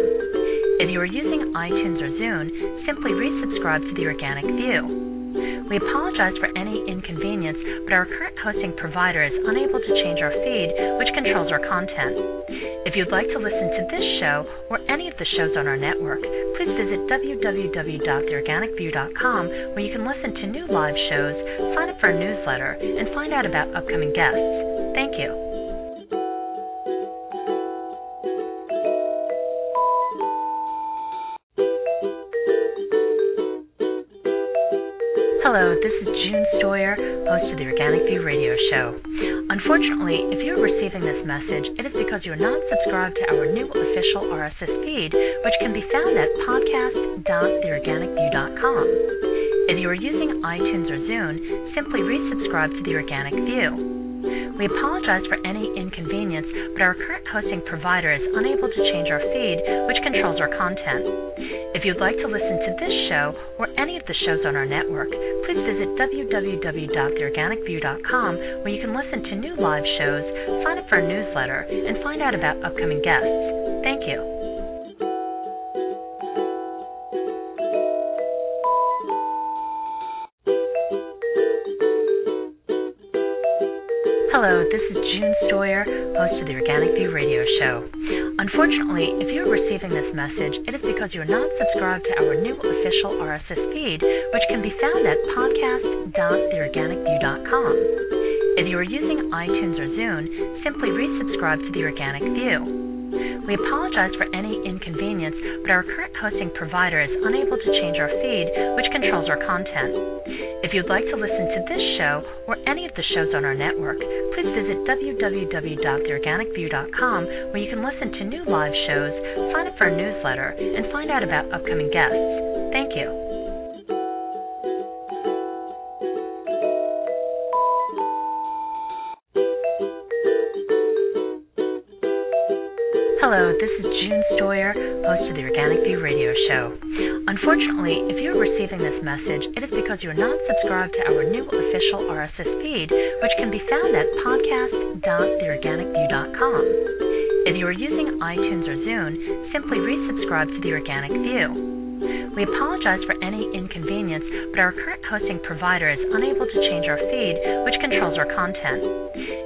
If you are using iTunes or Zune, simply resubscribe to the Organic View. We apologize for any inconvenience, but our current hosting provider is unable to change our feed, which controls our content. If you'd like to listen to this show or any of the shows on our network, please visit www.theorganicview.com where you can listen to new live shows, sign up for a newsletter, and find out about upcoming guests. Thank you. Hello, this is June Stoyer, host of the Organic View radio show. Unfortunately, if you're receiving this message, it is because you're not subscribed to our new official RSS feed, which can be found at podcast.theorganicview.com. If you are using iTunes or Zune, simply resubscribe to the Organic View. We apologize for any inconvenience, but our current hosting provider is unable to change our feed, which controls our content. If you'd like to listen to this show or any of the shows on our network, please visit www.theorganicview.com where you can listen to new live shows, sign up for a newsletter, and find out about upcoming guests. Thank you. This is June Stoyer, host of the Organic View radio show. Unfortunately, if you're receiving this message, it is because you're not subscribed to our new official RSS feed, which can be found at podcast.theorganicview.com. If you are using iTunes or Zune, simply resubscribe to the Organic View. We apologize for any inconvenience, but our current hosting provider is unable to change our feed, which controls our content. If you'd like to listen to this show or any of the shows on our network, please visit www.theorganicview.com where you can listen to new live shows, sign up for a newsletter, and find out about upcoming guests. Thank you. Hello, this is June Stoyer, host of the Organic View radio show. Unfortunately, if you're receiving this message, it is because you're not subscribed to our new official RSS feed, which can be found at podcast.theorganicview.com. If you are using iTunes or Zune, simply resubscribe to the Organic View. We apologize for any inconvenience, but our current hosting provider is unable to change our feed, which controls our content.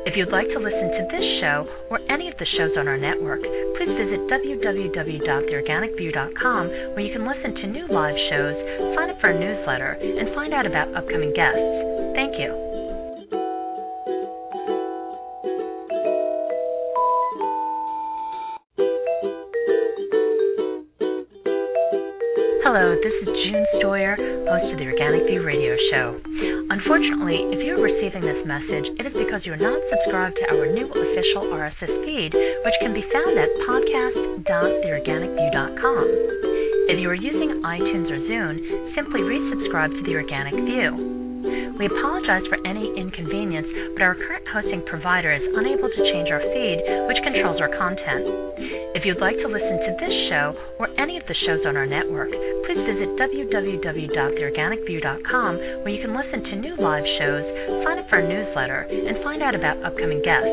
If you'd like to listen to this show or any of the shows on our network, please visit www.theorganicview.com where you can listen to new live shows, sign up for a newsletter, and find out about upcoming guests. Thank you. Hello, this is June Stoyer, host of the Organic View radio show. Unfortunately, if you're receiving this message, it is because you're not subscribed to our new official RSS feed, which can be found at podcast.theorganicview.com. If you are using iTunes or Zune, simply resubscribe to the Organic View. We apologize for any inconvenience, but our current hosting provider is unable to change our feed, which controls our content. If you'd like to listen to this show or any of the shows on our network, please visit www.theorganicview.com where you can listen to new live shows, sign up for our newsletter, and find out about upcoming guests.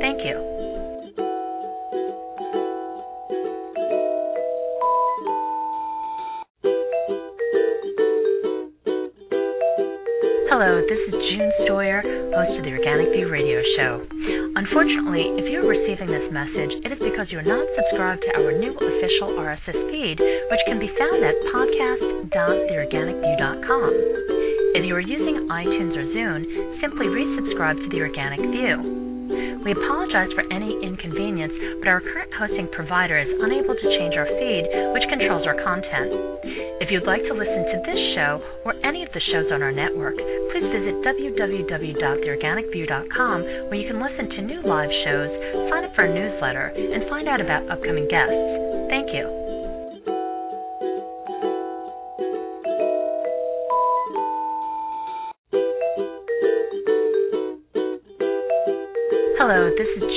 Thank you. Hello, this is June Stoyer, host of the Organic View radio show. Unfortunately, if you're receiving this message, it is because you're not subscribed to our new official RSS feed, which can be found at podcast.theorganicview.com. If you are using iTunes or Zune, simply resubscribe to the Organic View. We apologize for any inconvenience, but our current hosting provider is unable to change our feed, which controls our content. If you'd like to listen to this show or any of the shows on our network, please visit www.theorganicview.com where you can listen to new live shows, sign up for a newsletter, and find out about upcoming guests. Thank you. Hello, this is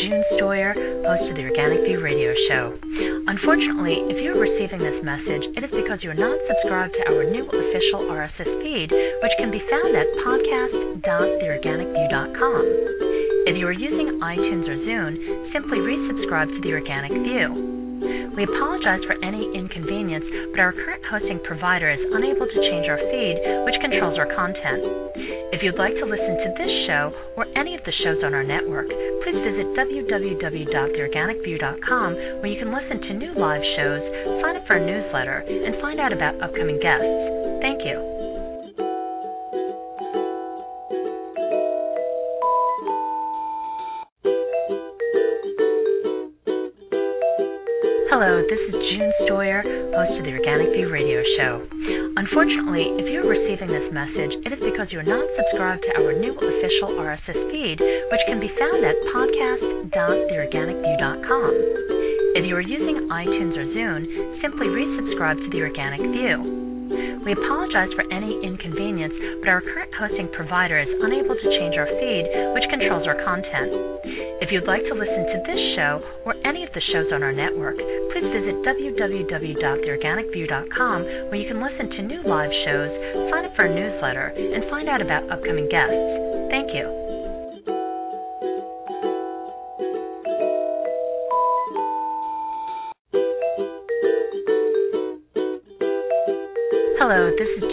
Stoyer, host of the Organic View radio show. Unfortunately, if you're receiving this message, it is because you're not subscribed to our new official RSS feed, which can be found at podcast.theorganicview.com. If you are using iTunes or Zune, simply resubscribe to the Organic View. We apologize for any inconvenience, but our current hosting provider is unable to change our feed, which controls our content. If you'd like to listen to this show or any of the shows on our network, please visit www.theorganicview.com where you can listen to new live shows, sign up for a newsletter, and find out about upcoming guests. Thank you. Hello, this is June Stoyer, host of the Organic View radio show. Unfortunately, if you're receiving this message, it is because you're not subscribed to our new official RSS feed, which can be found at podcast.theorganicview.com. If you are using iTunes or Zune, simply resubscribe to the Organic View. We apologize for any inconvenience, but our current hosting provider is unable to change our feed, which controls our content. If you'd like to listen to this show or any of the shows on our network, visit www.theorganicview.com where you can listen to new live shows, sign up for a newsletter, and find out about upcoming guests. Thank you. Hello, this is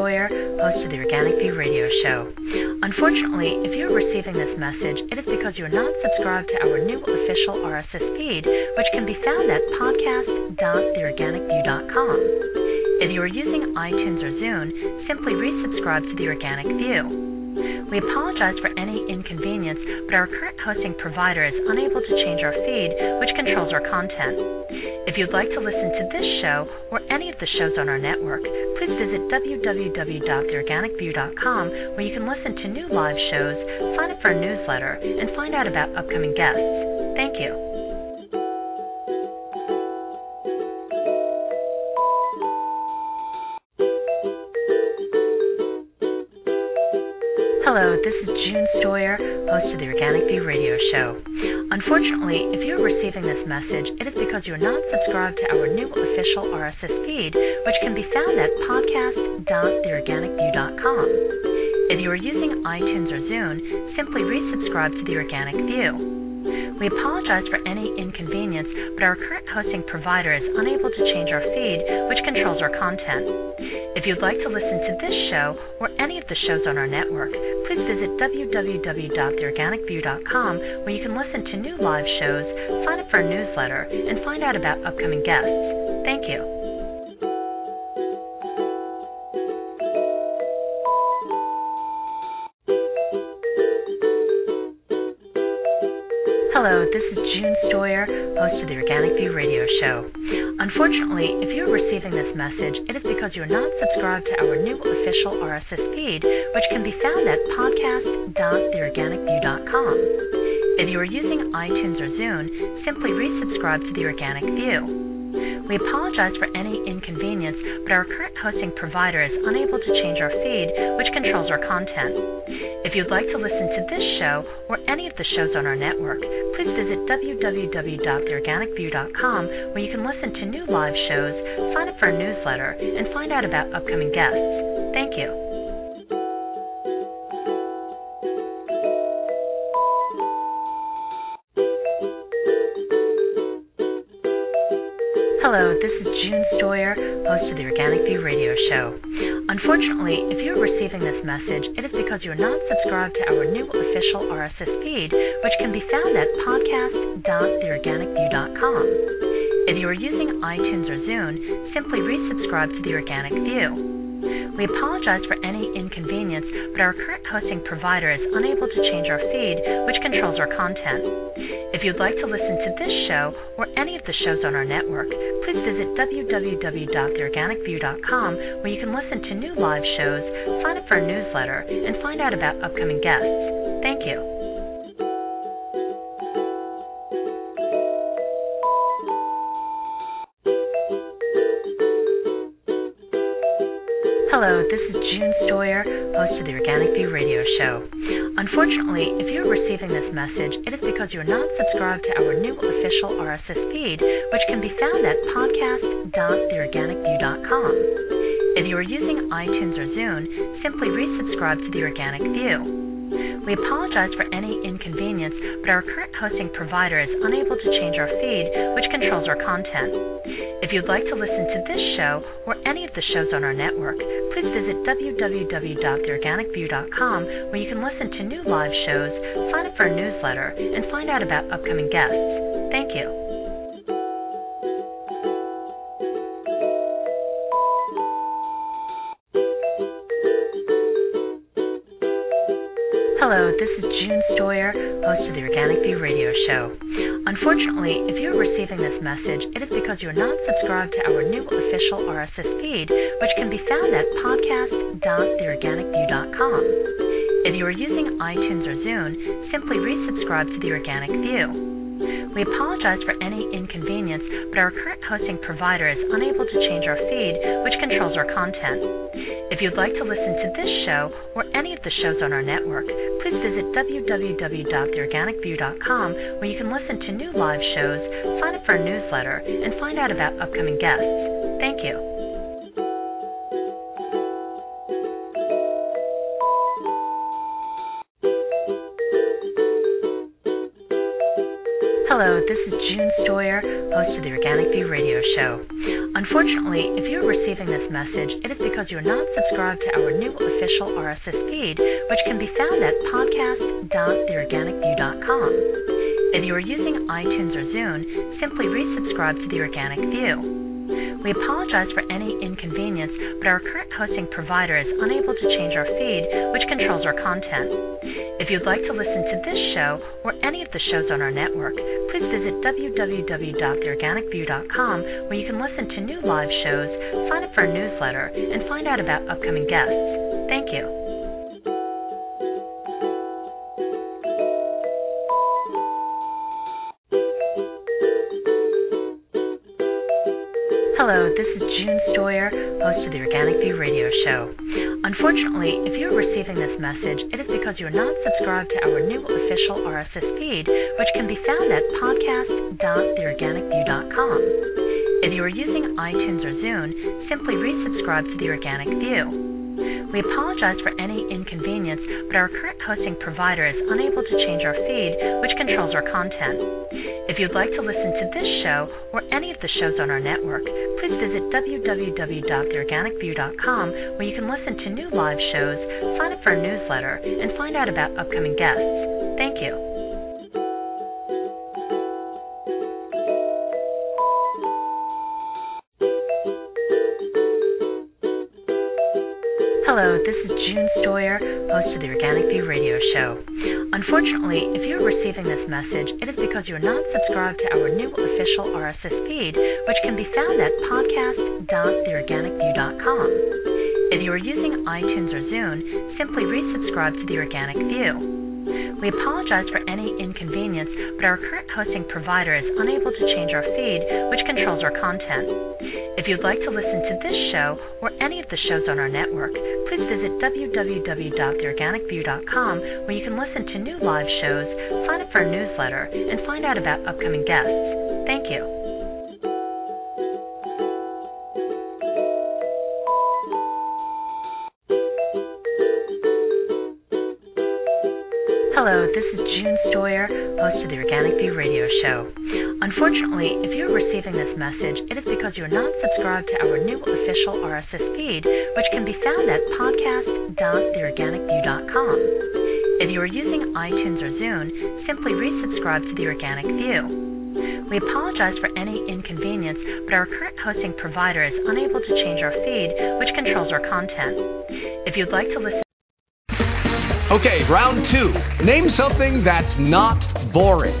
Host of the Organic View radio show. Unfortunately, if you're receiving this message, it is because you're not subscribed to our new official RSS feed, which can be found at podcast.theorganicview.com. If you are using iTunes or Zune, simply resubscribe to the Organic View. We apologize for any inconvenience, but our current hosting provider is unable to change our feed, which controls our content. If you'd like to listen to this show or any of the shows on our network, please visit www.theorganicview.com where you can listen to new live shows, sign up for our newsletter, and find out about upcoming guests. Thank you. Hello, this is June Stoyer, host of the Organic View radio show. Unfortunately, if you're receiving this message, it is because you're not subscribed to our new official RSS feed, which can be found at podcast.theorganicview.com. If you are using iTunes or Zune, simply resubscribe to the Organic View. We apologize for any inconvenience, but our current hosting provider is unable to change our feed, which controls our content. If you'd like to listen to this show or any of the shows on our network, please visit www.theorganicview.com where you can listen to new live shows, sign up for a newsletter, and find out about upcoming guests. Thank you. Hello, this is June Stoyer, host of the Organic View radio show. Unfortunately, if you're receiving this message, it is because you're not subscribed to our new official RSS feed, which can be found at podcast.theorganicview.com. If you are using iTunes or Zune, simply resubscribe to the Organic View. We apologize for any inconvenience, but our current hosting provider is unable to change our feed, which controls our content. If you'd like to listen to this show or any of the shows on our network, please visit www.theorganicview.com where you can listen to new live shows, sign up for a newsletter, and find out about upcoming guests. Thank you. Hello, this is June Stoyer, host of the Organic View radio show. Unfortunately, if you're receiving this message, it is because you're not subscribed to our new official RSS feed, which can be found at podcast.theorganicview.com. If you are using iTunes or Zune, simply resubscribe to the Organic View. We apologize for any inconvenience, but our current hosting provider is unable to change our feed, which controls our content. If you'd like to listen to this show or any of the shows on our network, please visit www.theorganicview.com where you can listen to new live shows, sign up for a newsletter, and find out about upcoming guests. Thank you. Hello, this is June Stoyer, host of the Organic View radio show. Unfortunately, if you're receiving this message, it is because you're not subscribed to our new official RSS feed, which can be found at podcast.theorganicview.com. If you are using iTunes or Zune, simply resubscribe to the Organic View. We apologize for any inconvenience, but our current hosting provider is unable to change our feed, which controls our content. If you'd like to listen to this show or any of the shows on our network, please visit www.theorganicview.com where you can listen to new live shows, sign up for a newsletter, and find out about upcoming guests. Thank you. Hello, this is June Stoyer, host of the Organic View radio show. Unfortunately, if you're receiving this message, it is because you're not subscribed to our new official RSS feed, which can be found at podcast.theorganicview.com. If you are using iTunes or Zune, simply resubscribe to the Organic View. We apologize for any inconvenience, but our current hosting provider is unable to change our feed, which controls our content. If you'd like to listen to this show or any of the shows on our network, please visit www.theorganicview.com where you can listen to new live shows, sign up for a newsletter, and find out about upcoming guests. Thank you. Hello, this is June Stoyer, host of the Organic View radio show. Unfortunately, if you're receiving this message, it is because you're not subscribed to our new official RSS feed, which can be found at podcast.theorganicview.com. If you are using iTunes or Zune, simply resubscribe to the Organic View. We apologize for any inconvenience, but our current hosting provider is unable to change our feed, which controls our content. If you'd like to listen to this show or any of the shows on our network, please visit www.theorganicview.com where you can listen to new live shows, sign up for a newsletter, and find out about upcoming guests. Thank you. Hello, this is June Stoyer, host of the Organic View radio show. Unfortunately, if you're receiving this message, it is because you're not subscribed to our new official RSS feed, which can be found at podcast.theorganicview.com. If you are using iTunes or Zune, simply resubscribe to the Organic View. We apologize for any inconvenience, but our current hosting provider is unable to change our feed, which controls our content. If you'd like to listen to this show or any of the shows on our network, please visit www.theorganicview.com where you can listen to new live shows, sign up for a newsletter, and find out about upcoming guests. Thank you. Hello, this is June Stoyer, host of the Organic View Radio Show. Unfortunately, if you're receiving this message, it is because you are not subscribed to our new official RSS feed, which can be found at podcast.theorganicview.com. If you are using iTunes or Zune, simply resubscribe to the Organic View. We apologize for any inconvenience, but our current hosting provider is unable to change our feed, which controls our content. If you'd like to listen to this show or any of the shows on our network, visit www.theorganicview.com where you can listen to new live shows, sign up for a newsletter, and find out about upcoming guests. Thank you. Hello, this is June Stoyer, host of the Organic View Radio Show. Unfortunately, if you're receiving this message, it is because you are not subscribed to our new official RSS feed, which can be found at podcast.theorganicview.com. If you are using iTunes or Zune, simply resubscribe to the Organic View. We apologize for any inconvenience, but our current hosting provider is unable to change our feed, which controls our content. If you'd like to listen, Okay, round two. Name something that's not boring.